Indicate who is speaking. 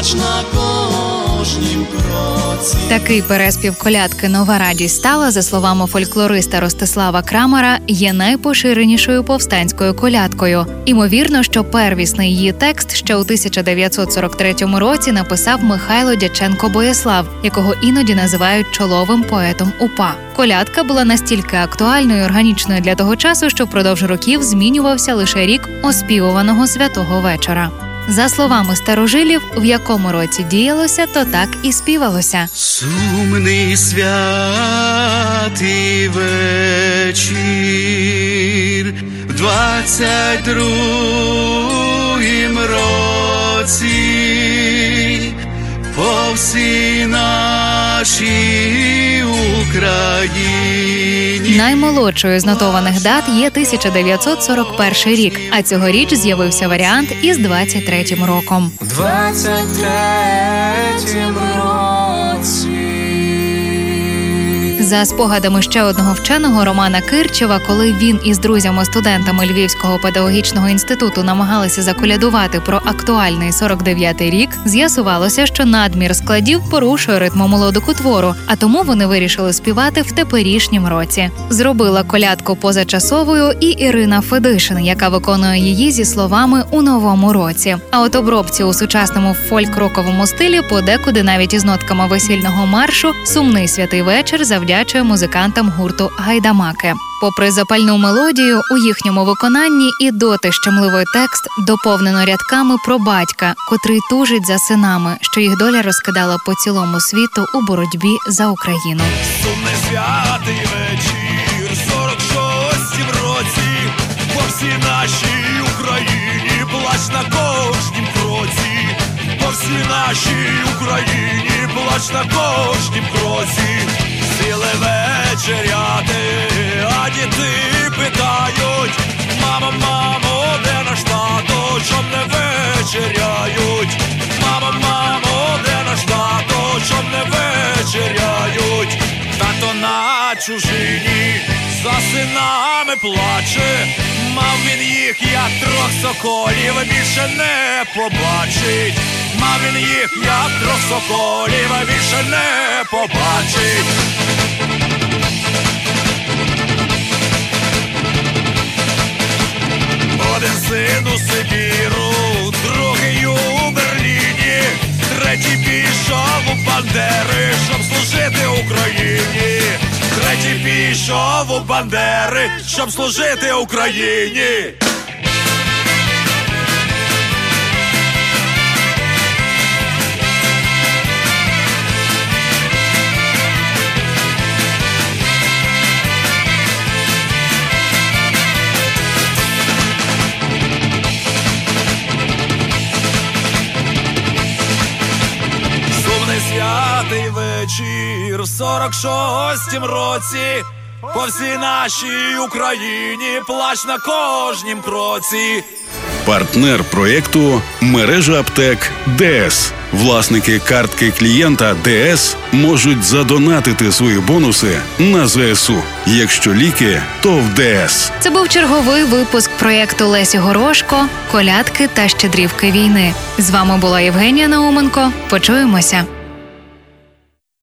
Speaker 1: плач на кожнім кроці.
Speaker 2: Такий переспів колядки Нова радість стала, за словами фольклориста Ростислава Крамера, є найпоширенішою повстанською колядкою. Імовірно, що первісний її текст ще у 1943 році написав Михайло Дяченко Боєслав, якого іноді називають чоловим поетом УПА. Колядка була настільки актуальною і органічною для того часу, що впродовж років змінювався лише рік оспівуваного святого вечора. За словами старожилів, в якому році діялося, то так і співалося.
Speaker 1: Сумний святий вечір в двадцять другім році по всій нашій Україні.
Speaker 2: Наймолодшою з нотованих дат є 1941 рік, а цьогоріч з'явився варіант із 23-м роком.
Speaker 1: В двадцять третім році.
Speaker 2: За спогадами ще одного вченого Романа Кирчева, коли він із друзями-студентами Львівського педагогічного інституту намагалися заколядувати про актуальний 49-й рік, з'ясувалося, що надмір складів порушує ритму молодику твору, а тому вони вирішили співати в теперішнім році. Зробила колядку позачасовою і Ірина Федишин, яка виконує її зі словами у новому році. А от обробці у сучасному фольк-роковому стилі подекуди навіть із нотками весільного маршу сумний святий вечір завдячує музикантам гурту Гайдамаки. Попри запальну мелодію, у їхньому виконанні і доти щемливий текст доповнено рядками про батька, котрий тужить за синами, що їх доля розкидала по цілому світу у боротьбі за Україну.
Speaker 1: Сумний святий вечір, сорок шостім році, по всій нашій Україні, плач на кожнім кроці, по всій нашій Україні, плач на кожнім кроці, сіли вечеряти, а діти питають, мамо, мамо, де наш тато, чом не вечеряють, мамо, мамо, де наш тато, чом не вечеряють, тато на чужині, за синами плаче, мав він їх, як трьох соколів, більше не побачить, мав він їх, як трьох соколів, більше не побачить. Один Сибіру, другий у Берліні, третій пішов у Бандери, щоб служити Україні. Третій пішов у Бандери, щоб служити Україні. Святий вечір в сорок шостім році. По всій нашій Україні плач на кожнім кроці.
Speaker 3: Партнер проєкту мережа аптек ДС. Власники картки клієнта ДС можуть задонатити свої бонуси на ЗСУ. Якщо ліки, то в ДС.
Speaker 2: Це був черговий випуск проєкту Лесі Горошко, колядки та щедрівки війни. З вами була Євгенія Науменко. Почуємося.